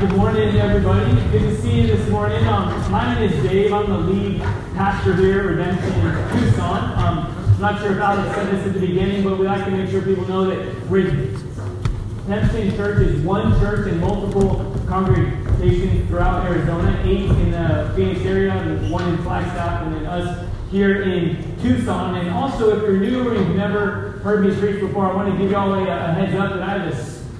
good morning, everybody. Good to see you this morning. Um, my name is Dave. I'm the lead pastor here at Redemption Tucson. Um, I'm not sure if Alex said this at the beginning, but we like to make sure people know that Redemption Church is one church in multiple congregations throughout Arizona, eight in the Phoenix area, and one in Flagstaff, and then us here in Tucson. And also, if you're new or you've never heard me preach before, I want to give you all a, a heads up that I have a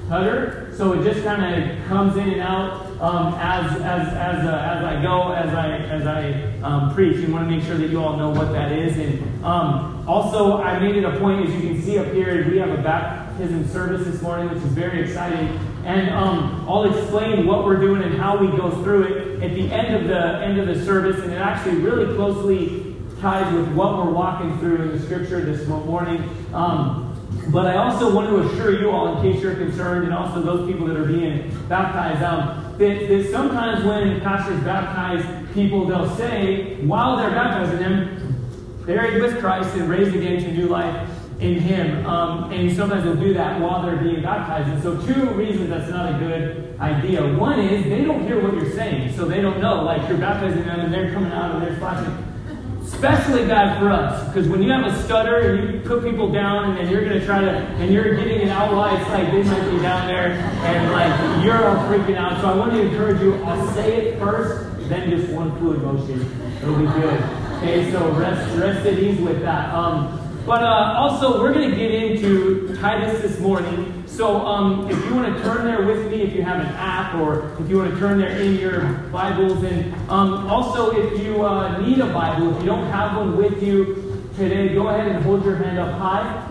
stutter. So it just kind of comes in and out um, as, as, as, uh, as I go, as I, as I um, preach. And want to make sure that you all know what that is. And um, also, I made it a point, as you can see up here, we have a baptism service this morning, which is very exciting. And um, I'll explain what we're doing and how we go through it at the end of the end of the service. And it actually really closely ties with what we're walking through in the scripture this morning. Um, but I also want to assure you all, in case you're concerned, and also those people that are being baptized, um, that, that sometimes when pastors baptize people, they'll say, while they're baptizing them, buried with Christ and raised again to new life in Him. Um, and sometimes they'll do that while they're being baptized. And so, two reasons that's not a good idea. One is they don't hear what you're saying, so they don't know. Like you're baptizing them and they're coming out and they're splashing especially bad for us because when you have a stutter and you put people down and then you're to try to and you're getting it out while it's like they might be down there and like you're all freaking out. So i want to encourage you i'll say it first then just one fluid motion. It'll be good. Okay so rest rest at ease with that. Um, but uh, also we're going to get into titus this morning so um, if you want to turn there with me, if you have an app, or if you want to turn there in your Bibles, and um, also if you uh, need a Bible, if you don't have one with you today, go ahead and hold your hand up high,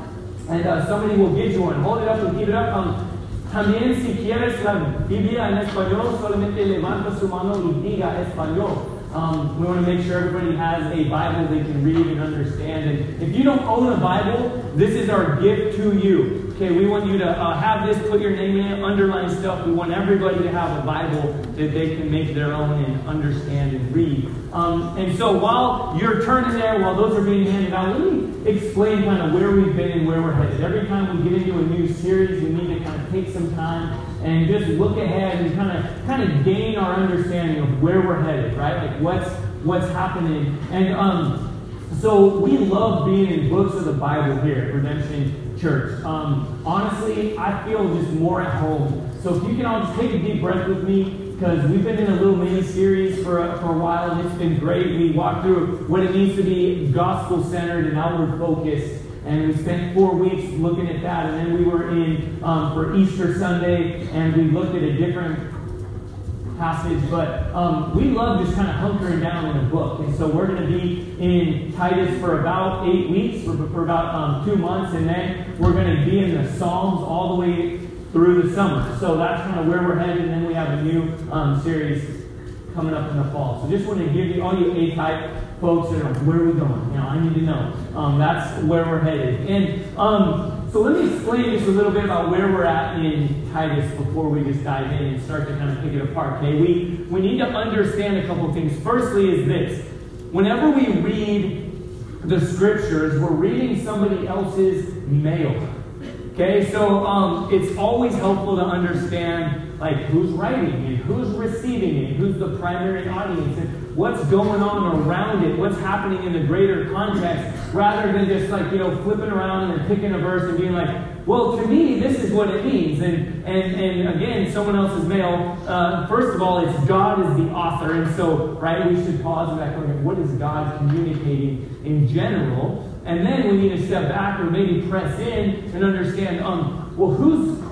and uh, somebody will get you one. Hold it up and keep it up. Um, también si quieres la Biblia en español, solamente levanta su mano y diga español. Um, we want to make sure everybody has a Bible they can read and understand. And if you don't own a Bible, this is our gift to you. Okay, we want you to uh, have this, put your name in it, underline stuff. We want everybody to have a Bible that they can make their own and understand and read. Um, and so while you're turning there, while those are being handed out, let me explain kind of where we've been and where we're headed. Every time we get into a new series, we need to take some time and just look ahead and kind of kind of gain our understanding of where we're headed, right? Like what's what's happening. And um, so we love being in books of the Bible here at Redemption church. Um, honestly, I feel just more at home. So if you can all just take a deep breath with me, because we've been in a little mini series for a, for a while, and it's been great. We walked through what it means to be gospel centered and outward focused. And we spent four weeks looking at that, and then we were in um, for Easter Sunday, and we looked at a different passage, but um, we love just kind of hunkering down in a book. And so we're going to be in Titus for about eight weeks, for, for about um, two months, and then we're going to be in the Psalms all the way through the summer. So that's kind of where we're headed, and then we have a new um, series coming up in the fall. So just want to give you, all you A-type folks that are, where are we going? You know, I need to know. Um, that's where we're headed. And um, so let me explain just a little bit about where we're at in Titus before we just dive in and start to kind of pick it apart. Okay, we, we need to understand a couple things. Firstly, is this whenever we read the scriptures, we're reading somebody else's mail. Okay, so um, it's always helpful to understand like who's writing it, who's receiving it, who's the primary audience, and what's going on around it, what's happening in the greater context, rather than just like you know flipping around and picking a verse and being like, well, to me this is what it means, and and and again, someone else's mail. Uh, first of all, it's God is the author, and so right, we should pause and back. What is God communicating in general? And then we need to step back or maybe press in and understand, um, well, who's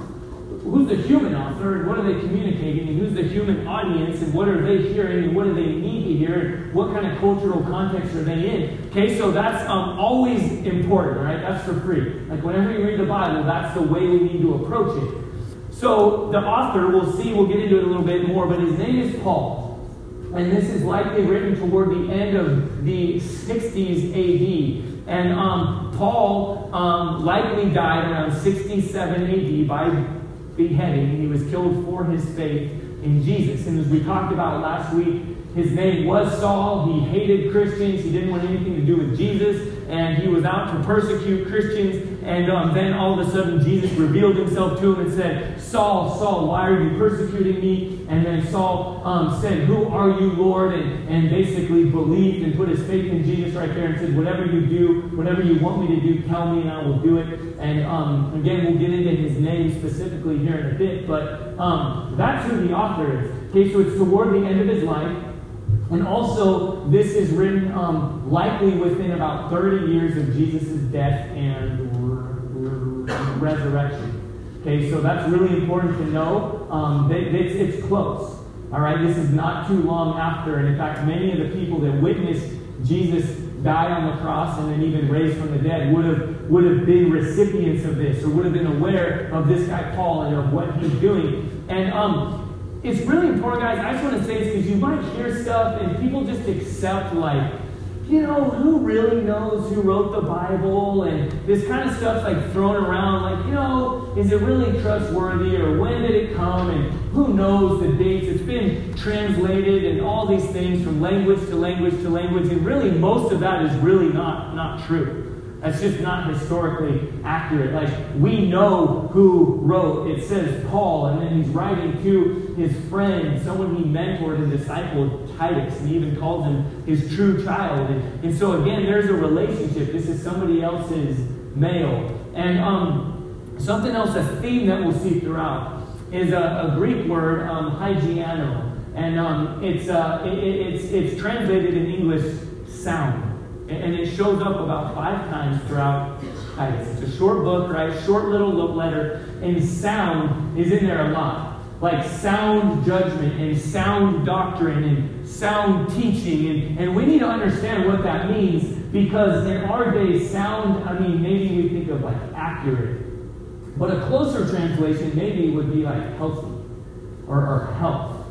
who's the human author and what are they communicating and who's the human audience and what are they hearing and what do they need to hear and what kind of cultural context are they in? Okay so that's um, always important right? That's for free. Like whenever you read the bible that's the way we need to approach it. So the author we'll see we'll get into it a little bit more but his name is paul. And this is likely written toward the end of the 60s ad and um, Paul um, likely died around 67 AD by beheading. He was killed for his faith in Jesus. And as we talked about last week, his name was Saul. He hated Christians. He didn't want anything to do with Jesus. And he was out to persecute Christians And um, then all of a sudden, Jesus revealed himself to him and said, Saul, Saul, why are you persecuting me? And then Saul um, said, Who are you, Lord? And, and basically believed and put his faith in Jesus right there and said, Whatever you do, whatever you want me to do, tell me and I will do it. And um, again, we'll get into his name specifically here in a bit, but um, that's who the author is. Okay, so it's toward the end of his life. And also, this is written um, likely within about 30 years of Jesus' death and resurrection. Okay, so that's really important to know. Um, it's, it's close. All right, this is not too long after. And in fact, many of the people that witnessed Jesus die on the cross and then even raised from the dead would have would have been recipients of this or would have been aware of this guy Paul and of what he's doing. And um, it's really important, guys. I just want to say this because you might hear stuff and people just accept, like, you know, who really knows who wrote the Bible? And this kind of stuff's like thrown around, like, you know, is it really trustworthy or when did it come? And who knows the dates? It's been translated and all these things from language to language to language. And really, most of that is really not, not true. That's just not historically accurate. Like, we know who wrote. It says Paul, and then he's writing to his friend, someone he mentored and discipled, Titus, and he even calls him his true child. And, and so, again, there's a relationship. This is somebody else's mail. And um, something else, a theme that we'll see throughout, is a, a Greek word, um, hygiano. And um, it's, uh, it, it's, it's translated in English sound. And it shows up about five times throughout Titus. It's a short book, right? Short little letter. And sound is in there a lot. Like sound judgment and sound doctrine and sound teaching. And, and we need to understand what that means because in our day, sound, I mean, maybe we think of like accurate. But a closer translation maybe would be like healthy or, or health.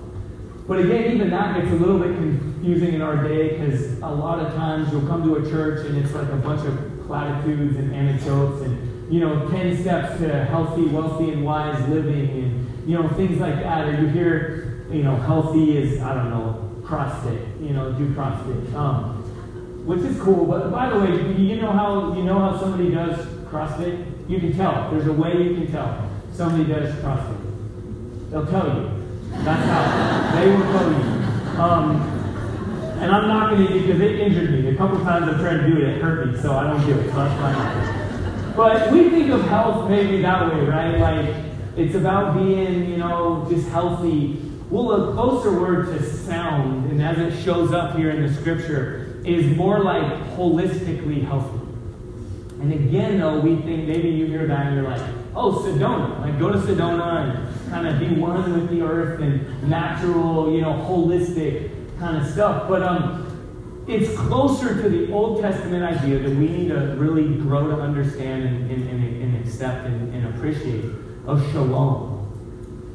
But again, even that gets a little bit confusing in our day because a lot of times you'll come to a church and it's like a bunch of platitudes and anecdotes and, you know, 10 steps to healthy, wealthy, and wise living and, you know, things like that. Or you hear, you know, healthy is, I don't know, CrossFit, you know, do CrossFit. Um, which is cool. But by the way, you know how you know how somebody does CrossFit? You can tell. There's a way you can tell somebody does CrossFit. They'll tell you. That's how they will tell you. Um, and I'm not going to because it injured me. A couple times I've tried to do it, it hurt me, so I don't do it. So fine. But we think of health maybe that way, right? Like it's about being, you know, just healthy. Well, a closer word to sound, and as it shows up here in the scripture, is more like holistically healthy. And again, though, we think maybe you hear that and you're like, oh, Sedona. Like go to Sedona and kind of be one with the earth and natural, you know, holistic kind of stuff. But um, it's closer to the Old Testament idea that we need to really grow to understand and, and, and, and accept and, and, appreciate of shalom.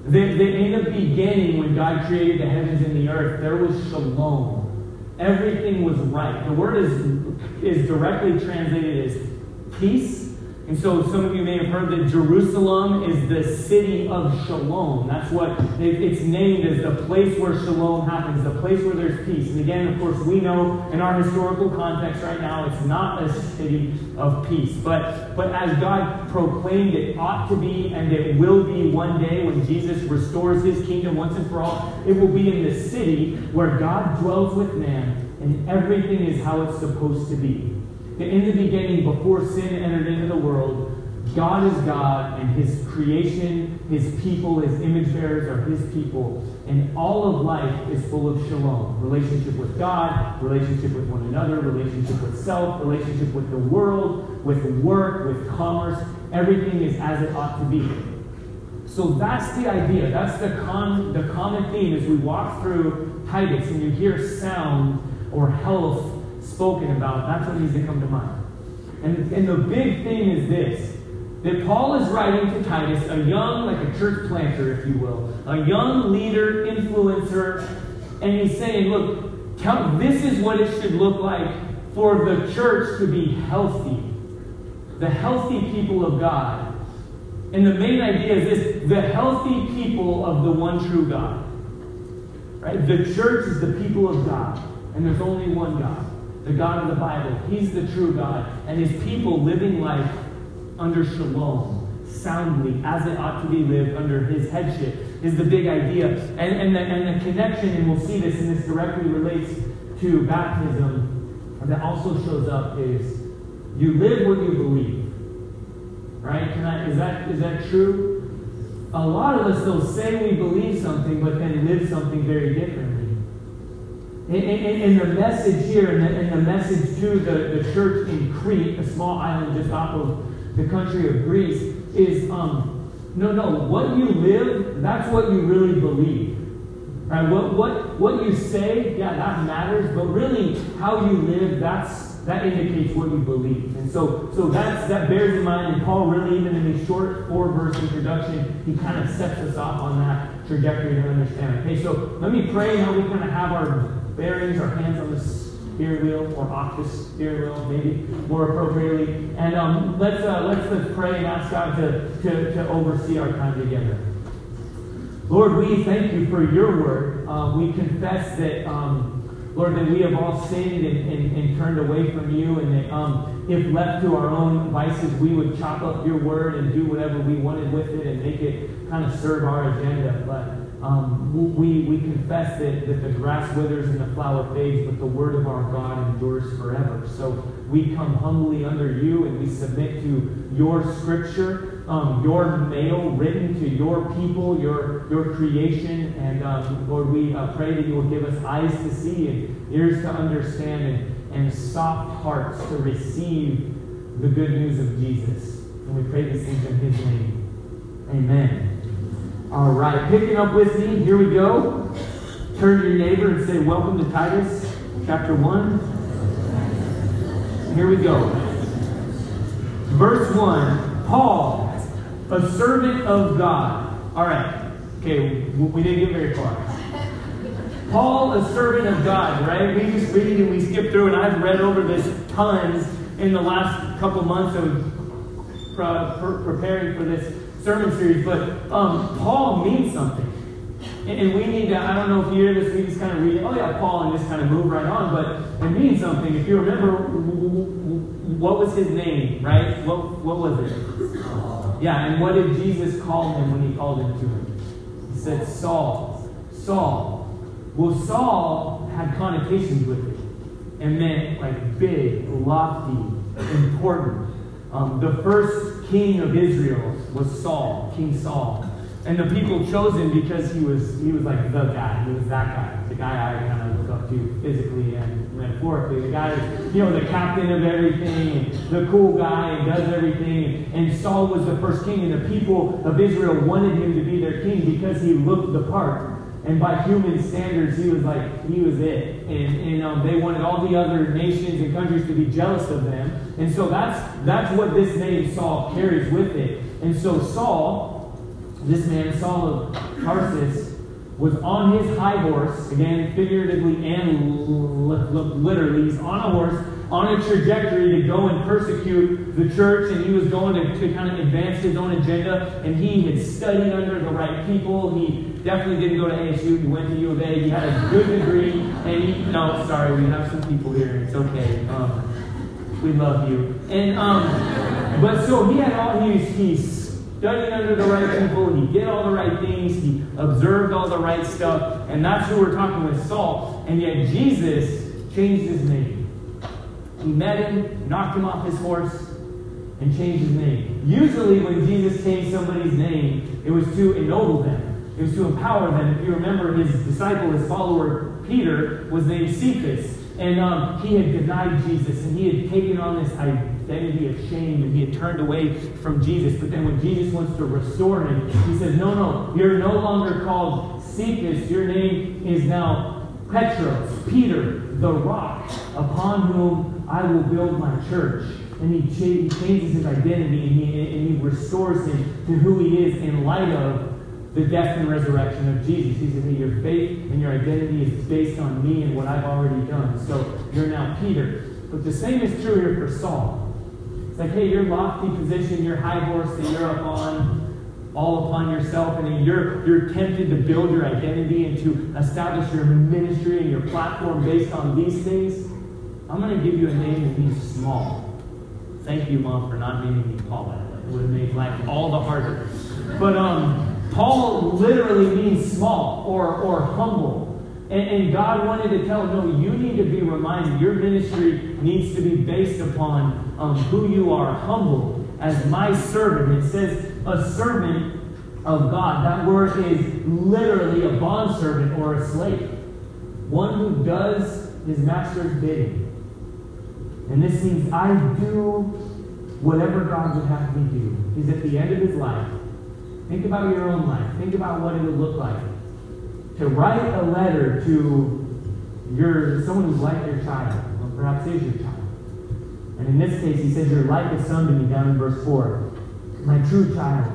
That, in the beginning, when God created the heavens and the earth, there was shalom. Everything was right. The word is, is directly translated as peace and so some of you may have heard that Jerusalem is the city of shalom. That's what it's named as the place where shalom happens, the place where there's peace. And again, of course, we know in our historical context right now, it's not a city of peace. But, but as God proclaimed it ought to be and it will be one day when Jesus restores his kingdom once and for all, it will be in the city where God dwells with man and everything is how it's supposed to be that in the beginning, before sin entered into the world, God is God, and His creation, His people, His image bearers are His people. And all of life is full of shalom relationship with God, relationship with one another, relationship with self, relationship with the world, with work, with commerce. Everything is as it ought to be. So that's the idea. That's the, con- the common theme as we walk through Titus and you hear sound or health spoken about, that's what needs to come to mind. And, and the big thing is this that Paul is writing to Titus, a young, like a church planter, if you will, a young leader, influencer, and he's saying, look, tell, this is what it should look like for the church to be healthy, the healthy people of God. And the main idea is this the healthy people of the one true God. Right? The church is the people of God, and there's only one God the God of the Bible. He's the true God. And his people living life under shalom, soundly, as it ought to be lived under his headship, is the big idea. And, and, the, and the connection, and we'll see this, and this directly relates to baptism, that also shows up is you live what you believe. Right? I, is, that, is that true? A lot of us, though, say we believe something, but then live something very differently. And, the message here, and the, and the message to the, the church in Crete, a small island just off of the country of Greece, is um, no, no, what you live, that's what you really believe. Right? What, what, what you say, yeah, that matters, but really how you live, that's that indicates what you believe. And so, so that's, that bears in mind, and Paul really, even in his short four-verse introduction, he kind of sets us off on that trajectory to understand. Okay, so let me pray how we kind of have our bearings, our hands on the steering wheel, or off the steering wheel, maybe more appropriately. And um, let's, uh, let's, pray and ask God to, to, to oversee our time together. Lord, we thank you for your word. Um, we confess that... Um, Lord, that we have all sinned and, and, and turned away from you, and that um, if left to our own vices, we would chop up your word and do whatever we wanted with it and make it kind of serve our agenda. But um, we, we confess that, that the grass withers and the flower fades, but the word of our God endures forever. So we come humbly under you and we submit to your scripture um, your mail written to your people, your, your creation. And um, Lord, we uh, pray that you will give us eyes to see and ears to understand and, and soft hearts to receive the good news of Jesus. And we pray things in his name. Amen. All right, picking up with me, here we go. Turn to your neighbor and say, Welcome to Titus chapter 1. Here we go. Verse 1 Paul a servant of God. All right. Okay, we didn't get very far. Paul, a servant of God, right? We just read and we skip through, and I've read over this tons in the last couple months of preparing for this sermon series. But um, Paul means something. And we need to, I don't know if you hear this, we just kind of read, oh yeah, Paul, and just kind of move right on, but it means something. If you remember, what was his name, right? What, what was it? Yeah, and what did Jesus call him when he called him to him? He said, Saul, Saul. Well, Saul had connotations with it and meant like big, lofty, important. Um, the first king of Israel was Saul, King Saul. And the people chose him because he was he was like the guy. He was that guy. The guy I kind of look up to physically and metaphorically. The guy you know, the captain of everything, the cool guy, and does everything. And Saul was the first king, and the people of Israel wanted him to be their king because he looked the part. And by human standards, he was like, he was it. And, and um, they wanted all the other nations and countries to be jealous of them. And so that's, that's what this name Saul carries with it. And so Saul, this man, Saul of Tarsus, was on his high horse, again, figuratively and literally, he's on a horse, on a trajectory to go and persecute the church, and he was going to, to kind of advance his own agenda, and he had studied under the right people. He definitely didn't go to ASU, he went to U of A, he had a good degree, and he, no, sorry, we have some people here, it's okay. Um, we love you. And, um, but so he had all, he's, he's studied under the right people, he did all the right things, he observed all the right stuff, and that's who we're talking with Saul. And yet Jesus changed his name. He met him, knocked him off his horse, and changed his name. Usually, when Jesus changed somebody's name, it was to ennoble them, it was to empower them. If you remember, his disciple, his follower, Peter, was named Cephas. And um, he had denied Jesus, and he had taken on this identity of shame, and he had turned away from Jesus. But then when Jesus wants to restore him, he says, No, no, you're no longer called Cephas. Your name is now Petros, Peter, the rock, upon whom I will build my church. And he, changes his identity, and he, and he restores him to who he is in light of the death and resurrection of Jesus. He said, hey, your faith and your identity is based on me and what I've already done. So you're now Peter. But the same is true here for Saul. It's like, hey, your lofty position, your high horse that you're up on, all upon yourself, and you're, you're tempted to build your identity and to establish your ministry and your platform based on these things. I'm going to give you a name that means small. Thank you, Mom, for not naming me Paul, by the way. It would have made life all the harder. But um, Paul literally means small or, or humble. And, and God wanted to tell him, no, you need to be reminded. Your ministry needs to be based upon um, who you are, humble as my servant. It says a servant of God. That word is literally a bondservant or a slave. One who does his master's bidding. And this means I do whatever God would have me do. He's at the end of his life. Think about your own life. Think about what it would look like to write a letter to your someone who's like your child, or perhaps is your child. And in this case, he says, Your life is son to me, down in verse 4. My true child.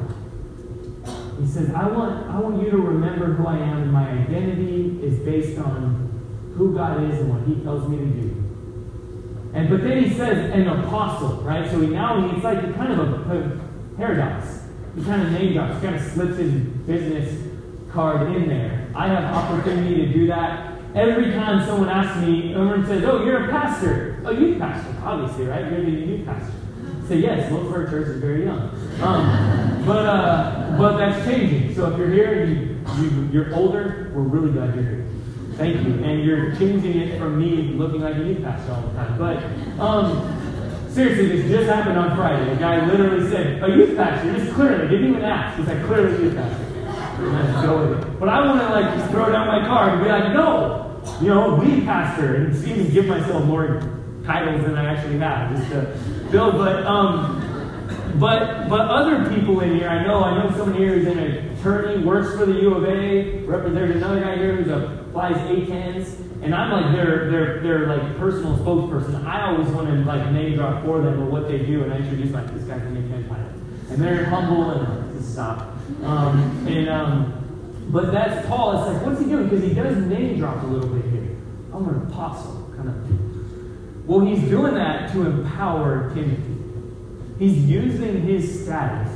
He says, I want, I want you to remember who I am, and my identity is based on who God is and what He tells me to do. And but then he says an apostle, right? So he now it's like kind of a, a paradox. He kind of name drops, kind of slips his business card in there. I have opportunity to do that every time someone asks me, someone says, "Oh, you're a pastor, a youth pastor, obviously, right? You're the youth pastor." Say yes. Most of our church is very young, um, but uh, but that's changing. So if you're here and you, you you're older, we're really glad you're here. Thank you. And you're changing it from me looking like a youth pastor all the time. But um, seriously, this just happened on Friday. A guy literally said, a youth pastor, just clearly, didn't even ask. He's like, clearly youth pastor. Let's go with it. But I want to like just throw down my card and be like, no, you know, lead pastor, and even give myself more titles than I actually have, just to build. But um, but but other people in here, I know, I know someone here who's an attorney, works for the U of A. There's another guy here who's a flies A10s, and I'm like their their their like personal spokesperson. I always want to like name drop for them or what they do, and I introduce like this guy's A10 pilot, and they're humble and just stop. Um, and um, but that's Paul. It's like what's he doing? Because he does name drop a little bit here. I'm an apostle, kind of. Well, he's doing that to empower Timothy. He's using his status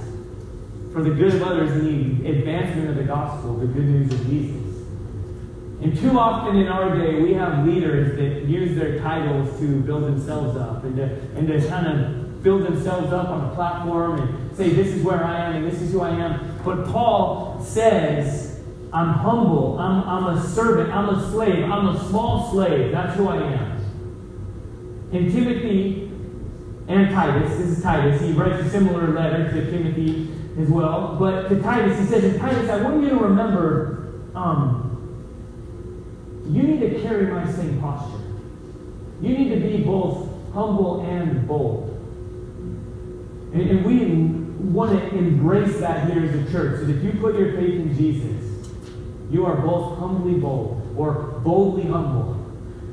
for the good of others in the advancement of the gospel, the good news of Jesus. And too often in our day, we have leaders that use their titles to build themselves up and to, and to kind of build themselves up on a platform and say, This is where I am and this is who I am. But Paul says, I'm humble, I'm, I'm a servant, I'm a slave, I'm a small slave. That's who I am. And Timothy and Titus, this is Titus, he writes a similar letter to Timothy as well. But to Titus, he says, Titus, I want you to remember um, you need to carry my same posture. You need to be both humble and bold. And, and we want to embrace that here as a church. So that if you put your faith in Jesus, you are both humbly bold or boldly humble.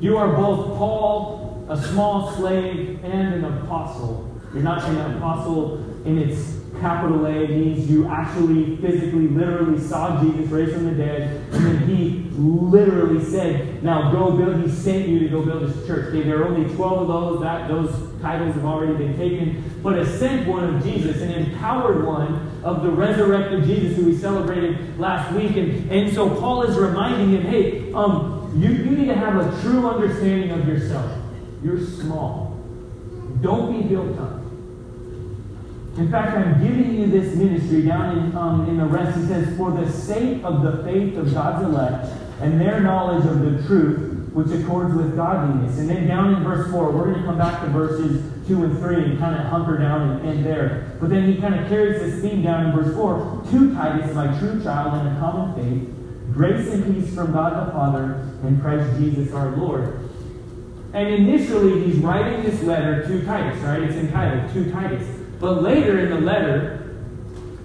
You are both Paul, a small slave, and an apostle. You're not saying an apostle in its capital A means you actually physically, literally saw Jesus raised from the dead, and then he literally said, Now go build, he sent you to go build his church. There are only 12 of those, that those titles have already been taken. But a sent one of Jesus, an empowered one of the resurrected Jesus who we celebrated last week. And, and so Paul is reminding him, hey, um, you, you need to have a true understanding of yourself. You're small. Don't be built up. In fact, I'm giving you this ministry down in, um, in the rest. He says, For the sake of the faith of God's elect and their knowledge of the truth, which accords with godliness. And then down in verse 4, we're going to come back to verses 2 and 3 and kind of hunker down and end there. But then he kind of carries this theme down in verse 4 To Titus, my true child in a common faith, grace and peace from God the Father and Christ Jesus our Lord. And initially, he's writing this letter to Titus, right? It's entitled To Titus. But later in the letter,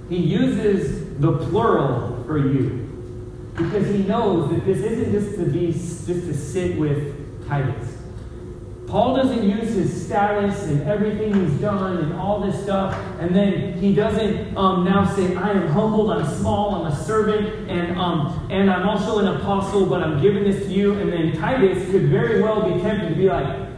he uses the plural for you. Because he knows that this isn't just to be just to sit with Titus. Paul doesn't use his status and everything he's done and all this stuff, and then he doesn't um, now say, "I am humbled, I'm small, I'm a servant, and um, and I'm also an apostle, but I'm giving this to you." And then Titus could very well be tempted to be like,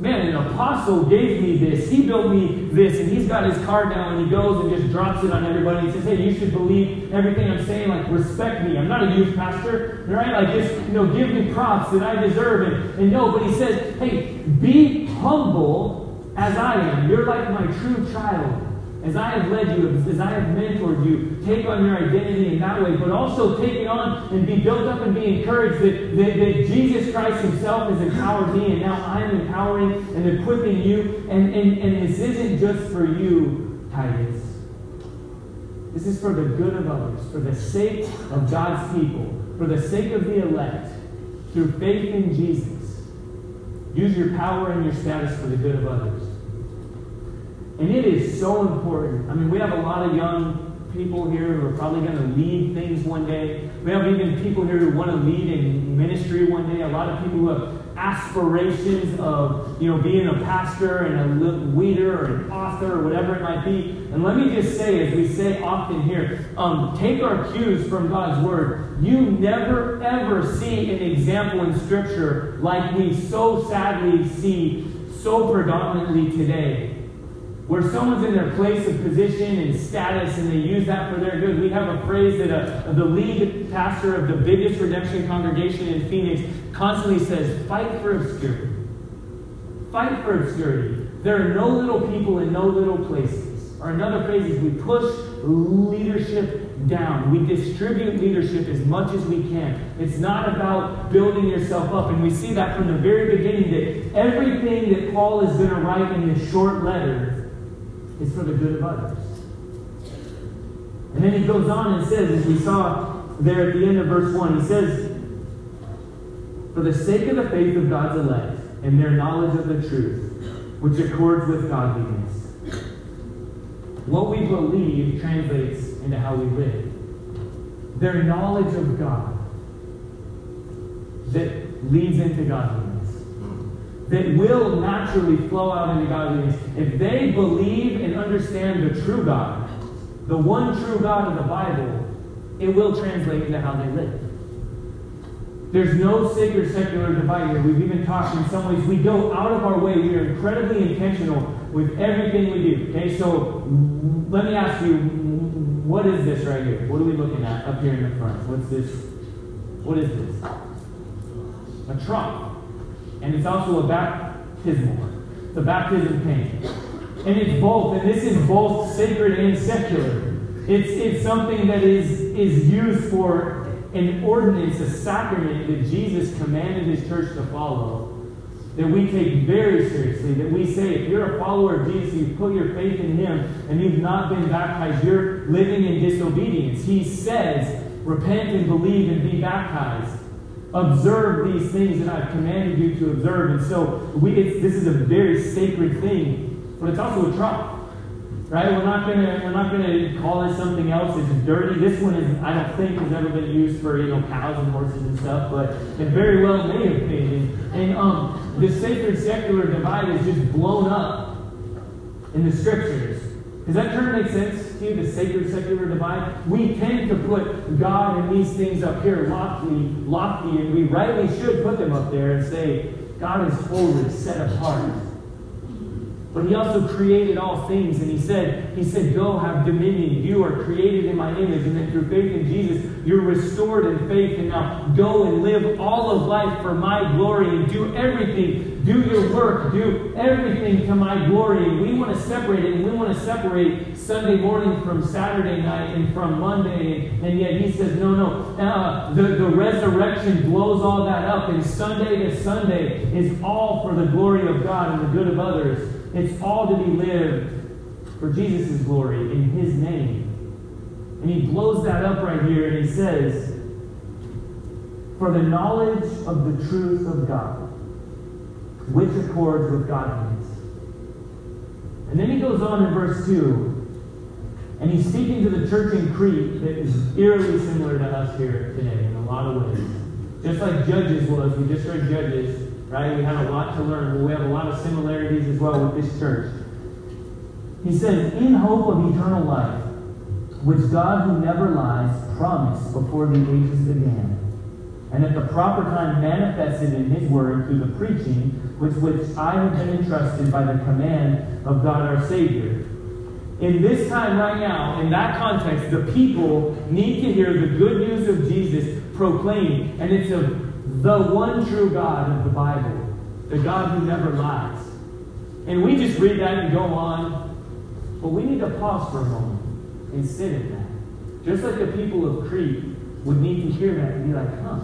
man, an apostle gave me this. He built me this. And he's got his card now and he goes and just drops it on everybody. He says, hey, you should believe everything I'm saying. Like, respect me. I'm not a youth pastor, right? Like, just, you know, give me props that I deserve. And, and no, but he says, hey, be humble as I am. You're like my true child. As I have led you, as I have mentored you, take on your identity in that way, but also take it on and be built up and be encouraged that, that, that Jesus Christ Himself has empowered me, and now I'm empowering and equipping you. And, and, and this isn't just for you, Titus. This is for the good of others, for the sake of God's people, for the sake of the elect, through faith in Jesus. Use your power and your status for the good of others. And it is so important. I mean, we have a lot of young people here who are probably going to lead things one day. We have even people here who want to lead in ministry one day. A lot of people who have aspirations of, you know, being a pastor and a leader or an author or whatever it might be. And let me just say, as we say often here, um, take our cues from God's Word. You never, ever see an example in Scripture like we so sadly see so predominantly today where someone's in their place of position and status and they use that for their good. We have a phrase that a, the lead pastor of the biggest redemption congregation in Phoenix constantly says fight for obscurity. Fight for obscurity. There are no little people in no little places. Or another phrase is we push leadership down. We distribute leadership as much as we can. It's not about building yourself up. And we see that from the very beginning that everything that Paul is going to write in his short letter is for the good of others. And then he goes on and says, as we saw there at the end of verse 1, he says, For the sake of the faith of God's elect and their knowledge of the truth, which accords with godliness. What we believe translates into how we live. Their knowledge of God that leads into godliness that will naturally flow out into godliness. If they believe and understand the true God, the one true God of the Bible, it will translate into how they live. There's no sacred secular divide here. We've even talked in some ways. We go out of our way. We are incredibly intentional with everything we do. Okay, so let me ask you, what is this right here? What are we looking at up here in the front? What's this? What is this? A trough and it's also a baptismal one. The baptism pain. And it's both, and this is both sacred and secular. It's, it's something that is, is used for an ordinance, a sacrament that Jesus commanded his church to follow, that we take very seriously, that we say, if you're a follower of Jesus, you put your faith in him, and you've not been baptized, you're living in disobedience. He says, repent and believe and be baptized observe these things that I've commanded you to observe. And so we, this is a very sacred thing, but it's also a trough. Right? We're not gonna we're not gonna call it something else. It's dirty. This one is I don't think has ever been used for you know cows and horses and stuff, but it very well may have been. And, and um, the sacred secular divide is just blown up in the scriptures. Does that term make sense you, the sacred secular divide? We tend to put God and these things up here lofty, lofty, and we rightly should put them up there and say, God is holy, set apart. But he also created all things, and he said, He said, Go have dominion. You are created in my image. And then through faith in Jesus, you're restored in faith. And now go and live all of life for my glory and do everything. Do your work. Do everything to my glory. We want to separate it, and we want to separate Sunday morning from Saturday night and from Monday. And yet he says, No, no. Uh, the, the resurrection blows all that up. And Sunday to Sunday is all for the glory of God and the good of others. It's all to be lived for Jesus' glory in his name. And he blows that up right here and he says, For the knowledge of the truth of God, which accords with godliness. And then he goes on in verse 2, and he's speaking to the church in Crete that is eerily similar to us here today in a lot of ways. Just like Judges was, we just read Judges, right? We have a lot to learn. but We have a lot of similarities as well with this church. He says, In hope of eternal life, which God who never lies promised before the ages began, and at the proper time manifested in his word through the preaching with which I have been entrusted by the command of God our Savior. In this time right now, in that context, the people need to hear the good news of Jesus proclaimed, and it's of the one true God of the Bible, the God who never lies. And we just read that and go on. But we need to pause for a moment and sit in that. Just like the people of Crete would need to hear that and be like, huh.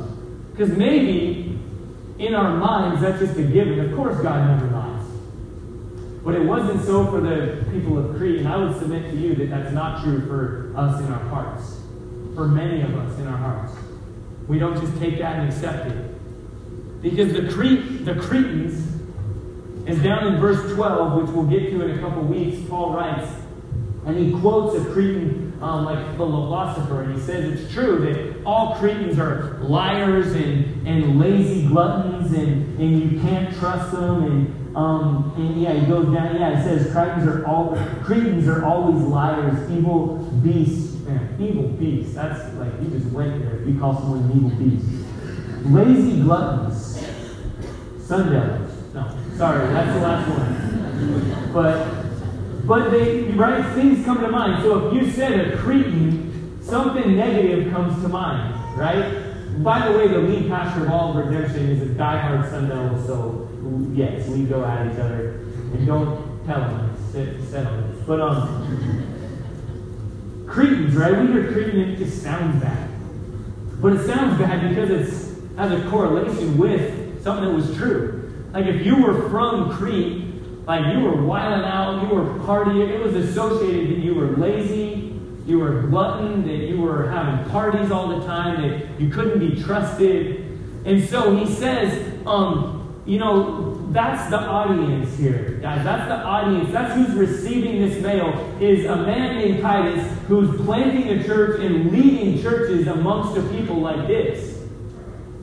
Because maybe in our minds that's just a given. Of course, God never lies. But it wasn't so for the people of Crete, and I would submit to you that that's not true for us in our hearts. For many of us in our hearts. We don't just take that and accept it. Because the, Crete, the Cretans, is down in verse 12, which we'll get to in a couple weeks, Paul writes, and he quotes a Cretan um, like the philosopher, and he says it's true that all Cretans are liars and, and lazy gluttons, and, and you can't trust them, and, um, and yeah, he goes down, yeah, it says Cretans are all Cretans are always liars, evil beasts, man, evil beasts. That's like you just went there if you call someone an evil beast. Lazy gluttons, sundowns. No, sorry, that's the last one. But but they, right, things come to mind. So if you said a Cretan, something negative comes to mind, right? By the way, the lead pastor of all of Redemption is a diehard Sun Devil, so yes, we go at each other. And don't tell them, sit, on this. But, um, Cretans, right? We hear Cretan, it just sounds bad. But it sounds bad because it has a correlation with something that was true. Like if you were from Crete, like you were wilding out, you were partying. It was associated that you were lazy, you were glutton, that you were having parties all the time, that you couldn't be trusted. And so he says, um, you know, that's the audience here, guys. That's the audience. That's who's receiving this mail is a man named Titus who's planting a church and leading churches amongst a people like this.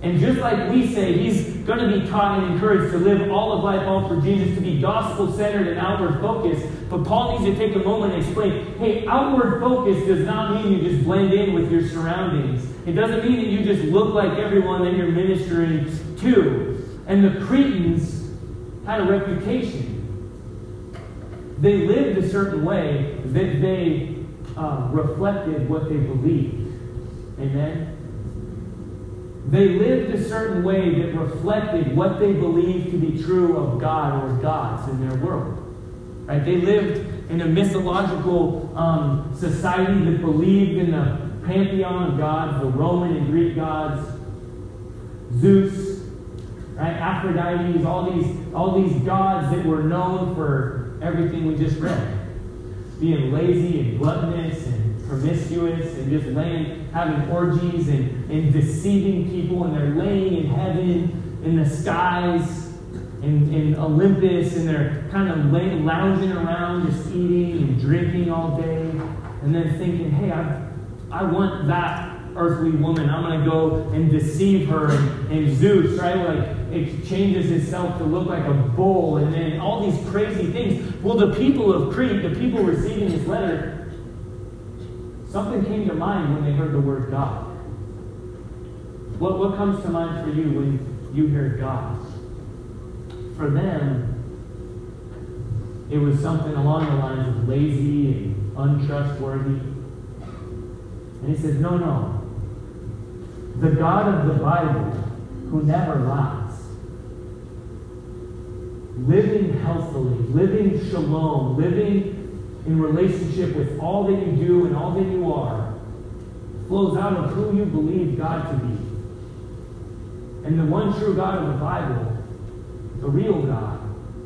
And just like we say, he's going to be taught and encouraged to live all of life all for Jesus, to be gospel centered and outward focused. But Paul needs to take a moment and explain hey, outward focus does not mean you just blend in with your surroundings. It doesn't mean that you just look like everyone that you're ministering to. And the Cretans had a reputation. They lived a certain way that they uh, reflected what they believed. Amen? They lived a certain way that reflected what they believed to be true of God or gods in their world. Right? They lived in a mythological um, society that believed in the pantheon of gods, the Roman and Greek gods, Zeus, right? Aphrodite, all these, all these gods that were known for everything we just read. Being lazy and gluttonous promiscuous and just laying, having orgies and, and deceiving people, and they're laying in heaven, in the skies, in, in Olympus, and they're kind of laying, lounging around, just eating and drinking all day, and then thinking, hey, I, I want that earthly woman. I'm going to go and deceive her. And, and Zeus, right? Like, it changes itself to look like a bull, and then all these crazy things. Well, the people of Crete, the people receiving this letter, Something came to mind when they heard the word God. What, what comes to mind for you when you hear God? For them, it was something along the lines of lazy and untrustworthy. And he says, No, no. The God of the Bible, who never lies, living healthily, living shalom, living in relationship with all that you do and all that you are flows out of who you believe God to be. And the one true God of the Bible, the real God,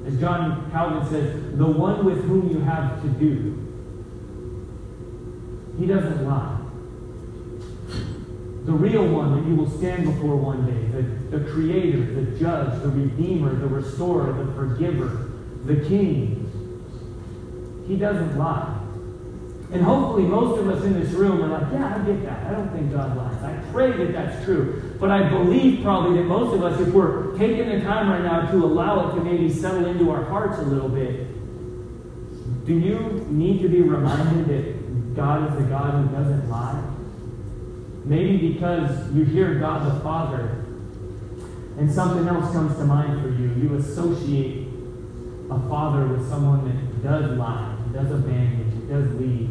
as John Calvin says, the one with whom you have to do. He doesn't lie. The real one that you will stand before one day, the, the creator, the judge, the redeemer, the restorer, the forgiver, the king, he doesn't lie. And hopefully, most of us in this room are like, yeah, I get that. I don't think God lies. I pray that that's true. But I believe probably that most of us, if we're taking the time right now to allow it to maybe settle into our hearts a little bit, do you need to be reminded that God is the God who doesn't lie? Maybe because you hear God the Father and something else comes to mind for you. You associate a father with someone that does lie does abandon, it does leave.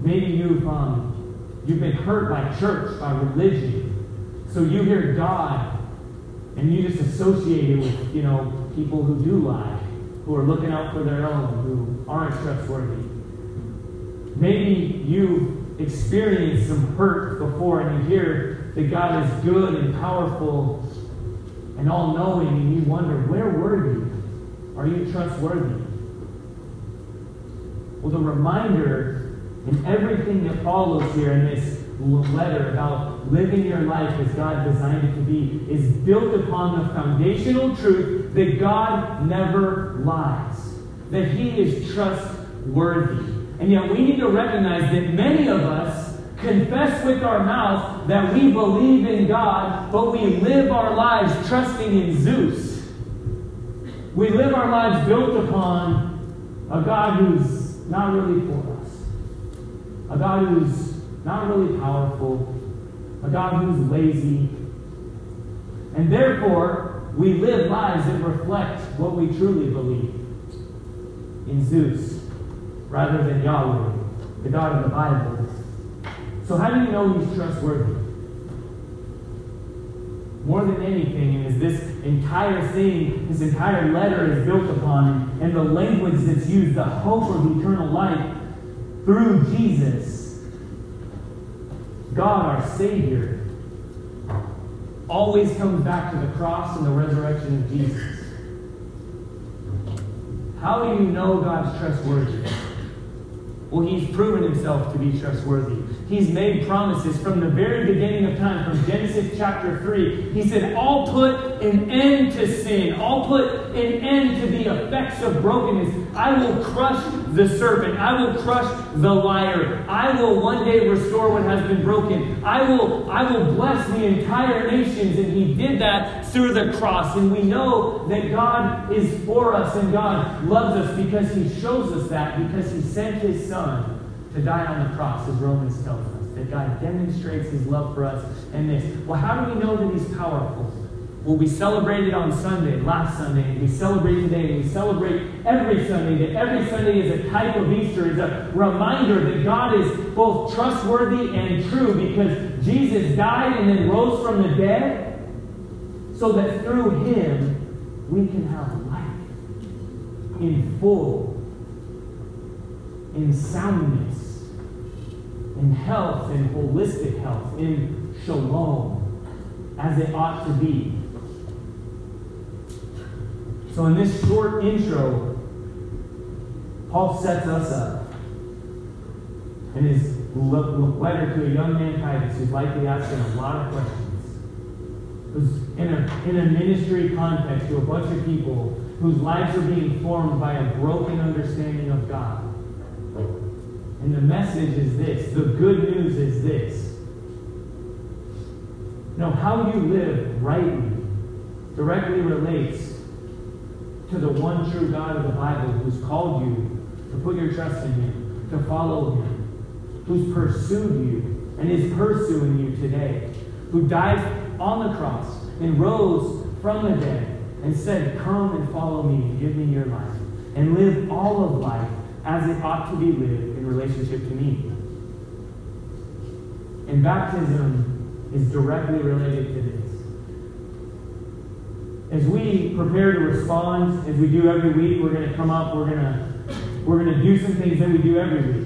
Maybe you've um, you've been hurt by church, by religion. So you hear God and you just associate it with, you know, people who do lie. who are looking out for their own, who aren't trustworthy. Maybe you've experienced some hurt before and you hear that God is good and powerful and all knowing, and you wonder, where were you? Are you trustworthy? Well, the reminder in everything that follows here in this letter about living your life as God designed it to be is built upon the foundational truth that God never lies, that He is trustworthy. And yet we need to recognize that many of us confess with our mouth that we believe in God, but we live our lives trusting in Zeus. We live our lives built upon a God who's not really for us, a God who's not really powerful, a God who's lazy. And therefore, we live lives that reflect what we truly believe in Zeus rather than Yahweh, the God of the Bible. So, how do you know he's trustworthy? More than anything, is this entire thing, this entire letter is built upon, and the language that's used, the hope of eternal life through Jesus, God our Savior, always comes back to the cross and the resurrection of Jesus. How do you know God's trustworthy? Well, he's proven himself to be trustworthy. He's made promises from the very beginning of time, from Genesis chapter 3. He said, I'll put an end to sin. I'll put an end to the effects of brokenness. I will crush the serpent. I will crush the liar. I will one day restore what has been broken. I will, I will bless the entire nations. And he did that through the cross. And we know that God is for us and God loves us because he shows us that, because he sent his son to die on the cross, as Romans tells us. That God demonstrates his love for us and this. Well, how do we know that he's powerful? Well, we celebrated on Sunday, last Sunday, and we celebrate today, and we celebrate every Sunday. That every Sunday is a type of Easter, is a reminder that God is both trustworthy and true because Jesus died and then rose from the dead so that through him we can have life in full in soundness, in health, in holistic health, in shalom, as it ought to be. So, in this short intro, Paul sets us up in his letter to a young man, Titus, who's likely asking a lot of questions. In a, in a ministry context to a bunch of people whose lives are being formed by a broken understanding of God. And the message is this the good news is this. Now, how you live rightly directly relates to the one true God of the Bible who's called you to put your trust in Him, to follow Him, who's pursued you and is pursuing you today, who died on the cross and rose from the dead and said, Come and follow me and give me your life, and live all of life as it ought to be lived in relationship to me. And baptism is directly related to this. As we prepare to respond, as we do every week, we're going to come up, we're going to we're going to do some things that we do every week.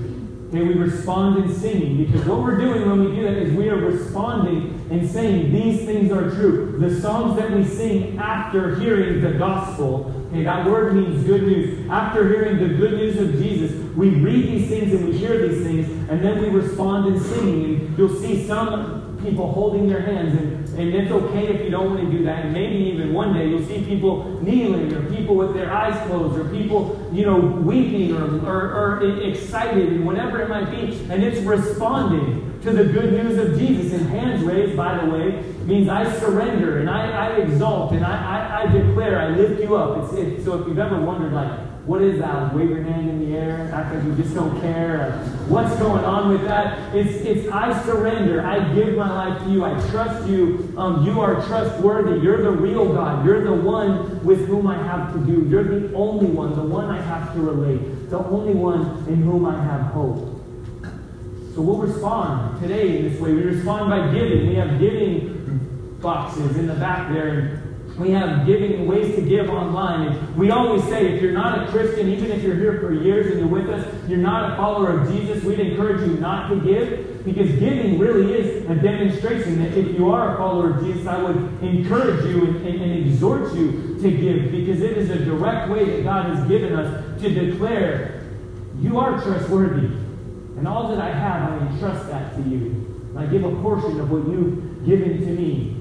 We respond in singing because what we're doing when we do that is we are responding and saying these things are true. The songs that we sing after hearing the gospel Okay, that word means good news. After hearing the good news of Jesus, we read these things and we hear these things, and then we respond in singing. And you'll see some people holding their hands, and, and it's okay if you don't want to do that. And maybe even one day you'll see people kneeling, or people with their eyes closed, or people, you know, weeping or, or, or excited, and whatever it might be. And it's responding to the good news of Jesus. And hands raised, by the way, means I surrender and I, I exalt and I, I, I, declare, I lift you up. It's, it, so if you've ever wondered, like, what is that? Wave your hand in the air, act like you just don't care. what's going on with that? It's, it's I surrender. I give my life to you. I trust you. Um, you are trustworthy. You're the real God. You're the one with whom I have to do. You're the only one, the one I have to relate, the only one in whom I have hope. So we'll respond today in this way. We respond by giving. We have giving boxes in the back there. We have giving ways to give online. We always say if you're not a Christian, even if you're here for years and you're with us, you're not a follower of Jesus, we'd encourage you not to give because giving really is a demonstration that if you are a follower of Jesus, I would encourage you and, and, and exhort you to give because it is a direct way that God has given us to declare you are trustworthy. And all that I have, I entrust that to you. I give a portion of what you've given to me.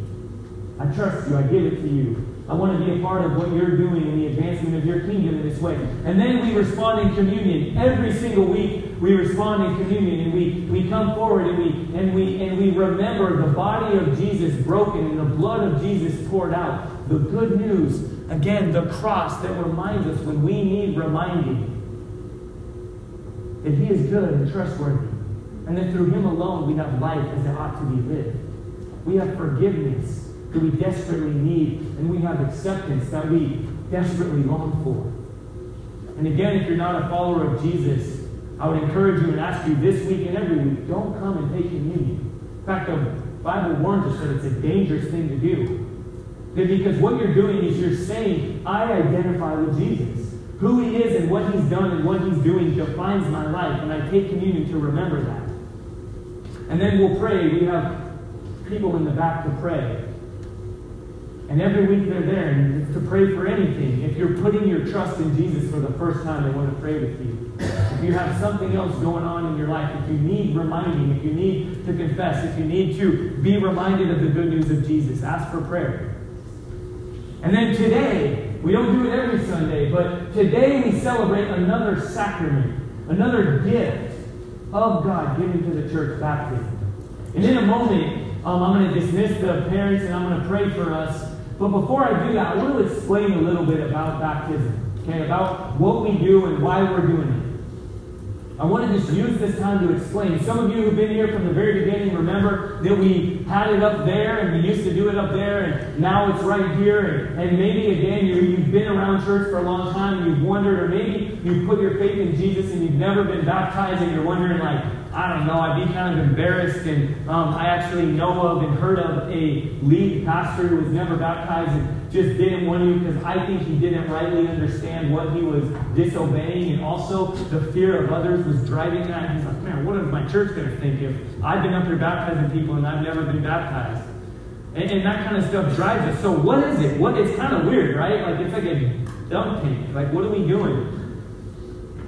I trust you. I give it to you. I want to be a part of what you're doing in the advancement of your kingdom in this way. And then we respond in communion. Every single week we respond in communion and we, we come forward and we and we and we remember the body of Jesus broken and the blood of Jesus poured out. The good news, again, the cross that reminds us when we need reminding that He is good and trustworthy. And that through Him alone we have life as it ought to be lived. We have forgiveness that we desperately need, and we have acceptance that we desperately long for. And again, if you're not a follower of Jesus, I would encourage you and ask you this week and every week, don't come and take communion. In fact, the Bible warns us that it's a dangerous thing to do. Because what you're doing is you're saying, I identify with Jesus. Who he is and what he's done and what he's doing defines my life, and I take communion to remember that. And then we'll pray. We have people in the back to pray. And every week they're there to pray for anything. If you're putting your trust in Jesus for the first time, they want to pray with you. If you have something else going on in your life, if you need reminding, if you need to confess, if you need to be reminded of the good news of Jesus, ask for prayer. And then today, we don't do it every Sunday, but today we celebrate another sacrament, another gift of God given to the church, baptism. And in a moment, um, I'm going to dismiss the parents and I'm going to pray for us. But before I do that, I want to explain a little bit about baptism, okay, about what we do and why we're doing it. I want to just use this time to explain. Some of you who've been here from the very beginning remember that we had it up there and we used to do it up there and now it's right here. And, and maybe again you, you've been around church for a long time and you've wondered, or maybe you've put your faith in Jesus and you've never been baptized and you're wondering, like, I don't know, I'd be kind of embarrassed. And um, I actually know of and heard of a lead pastor who was never baptized and just didn't want to because I think he didn't rightly understand what he was disobeying. And also the fear of others was driving that. He's like, man, what is my church going to think if I've been up here baptizing people and I've never been baptized? And, and, that kind of stuff drives us. So what is it? What it's kind of weird, right? Like it's like a dump tank. Like what are we doing?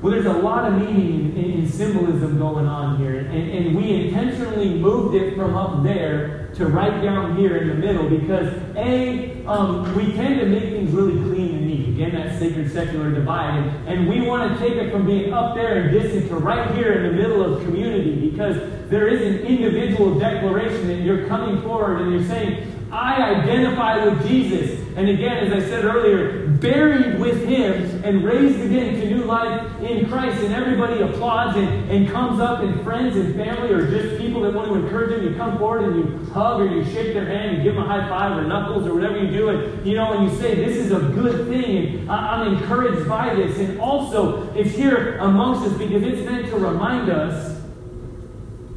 Well, there's a lot of meaning in, in symbolism going on here, and, and we intentionally moved it from up there to right down here in the middle because A, um, we tend to make things really clean and neat. Again, that sacred secular divide. And, and we want to take it from being up there and distant to right here in the middle of community because there is an individual declaration that you're coming forward and you're saying, I identify with Jesus. And again, as I said earlier, buried with him and raised again to new life in Christ. And everybody applauds and, and comes up, and friends and family, or just people that want to encourage them, you come forward and you hug or you shake their hand, you give them a high five or knuckles or whatever you do. And you know, and you say, This is a good thing, and I'm encouraged by this. And also, it's here amongst us because it's meant to remind us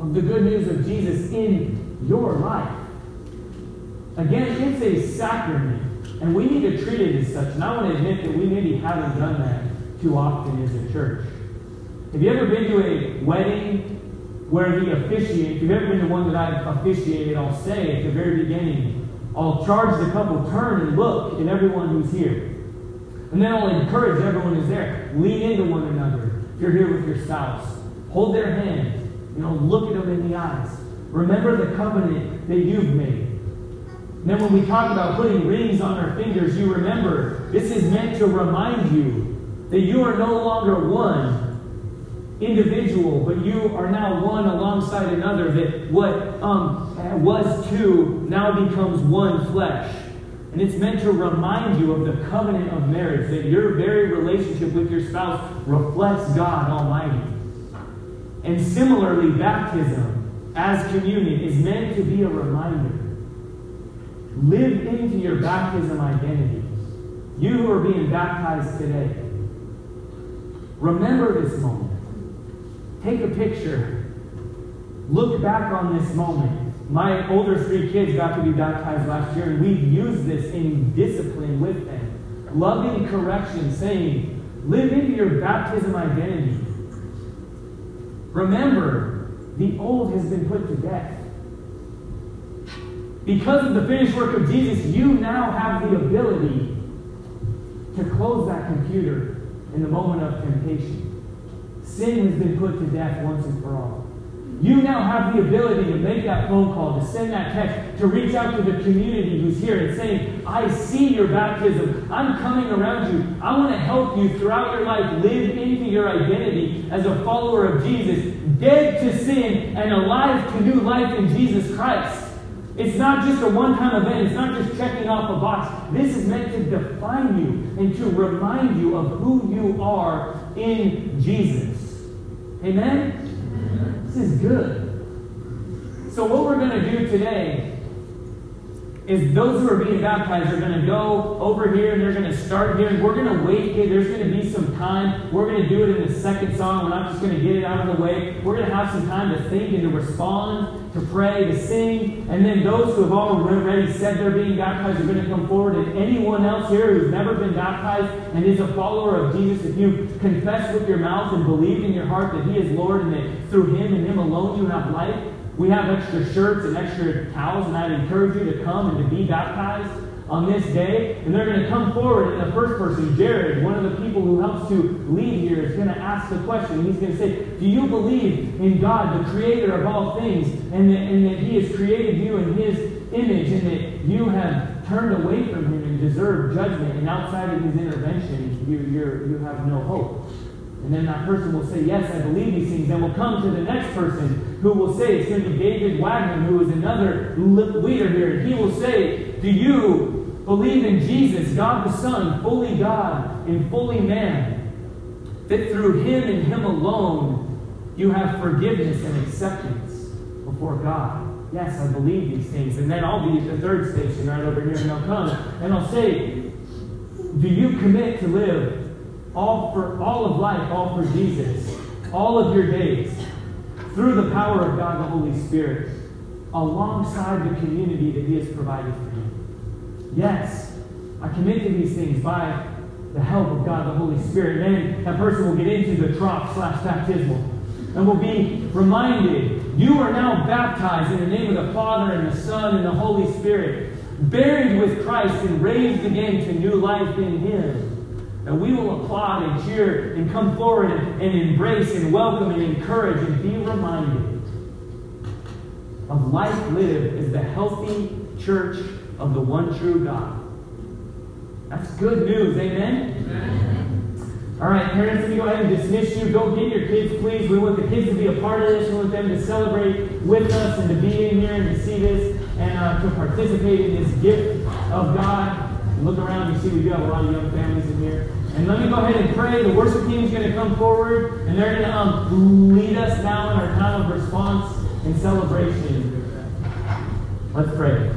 of the good news of Jesus in your life. Again, it's a sacrament, and we need to treat it as such. And I want to admit that we maybe haven't done that too often as a church. Have you ever been to a wedding where the officiant, if you've ever been to one that I've officiated, I'll say at the very beginning, I'll charge the couple, turn and look at everyone who's here. And then I'll encourage everyone who's there. Lean into one another. If you're here with your spouse, hold their hand. You know, look at them in the eyes. Remember the covenant that you've made. And then when we talk about putting rings on our fingers, you remember this is meant to remind you that you are no longer one individual, but you are now one alongside another. That what um, was two now becomes one flesh. And it's meant to remind you of the covenant of marriage, that your very relationship with your spouse reflects God Almighty. And similarly, baptism as communion is meant to be a reminder Live into your baptism identity. You who are being baptized today, remember this moment. Take a picture. Look back on this moment My older three kids got to be baptized last year, and we've used this in discipline with them. Loving correction, saying, live into your baptism identity. Remember, the old has been put to death. Because of the finished work of Jesus, you now have the ability to close that computer in the moment of temptation. Sin has been put to death once and for all. You now have the ability to make that phone call, to send that text, to reach out to the community who's here and saying, I see your baptism. I'm coming around you. I want to help you throughout your life live into your identity as a follower of Jesus, dead to sin and alive to new life in Jesus Christ. It's not just a one time event, it's not just checking off a box. This is meant to define you and to remind you of who you are in Jesus. Amen? This is good. So, what we're going to do today is those who are being baptized are going to go over here and they're going to start here. And we're going to wait. Okay, there's going to be some time. We're going to do it in the second song. We're not just going to get it out of the way. We're going to have some time to think and to respond, to pray, to sing. And then those who have already said they're being baptized are going to come forward. And anyone else here who's never been baptized and is a follower of Jesus, if you confess with your mouth and believe in your heart that He is Lord and that through Him and Him alone you have life, we have extra shirts and extra towels, and I'd encourage you to come and to be baptized on this day. And they're going to come forward, and the first person, Jared, one of the people who helps to lead here, is going to ask the question. He's going to say, Do you believe in God, the creator of all things, and that, and that He has created you in His image, and that you have turned away from Him and deserve judgment, and outside of His intervention, you, you're, you have no hope? And then that person will say, Yes, I believe these things. Then we'll come to the next person who will say, It's going to be David Wagner, who is another leader here. And he will say, Do you believe in Jesus, God the Son, fully God and fully man? That through him and him alone you have forgiveness and acceptance before God. Yes, I believe these things. And then I'll be at the third station right over here, and I'll come and I'll say, Do you commit to live all for all of life, all for Jesus, all of your days, through the power of God the Holy Spirit, alongside the community that He has provided for you. Yes, I commit to these things by the help of God the Holy Spirit. Then that person will get into the trough slash baptismal and will be reminded you are now baptized in the name of the Father and the Son and the Holy Spirit, buried with Christ and raised again to new life in Him. And we will applaud and cheer and come forward and, and embrace and welcome and encourage and be reminded of life lived as the healthy church of the one true God. That's good news, amen? amen. All right, parents, let me go ahead and dismiss you. Go get your kids, please. We want the kids to be a part of this. We want them to celebrate with us and to be in here and to see this and uh, to participate in this gift of God. Look around, you see we do have a lot of young families in here. And let me go ahead and pray. The worship team is going to come forward, and they're going to um, lead us now in our time of response and celebration. Let's pray.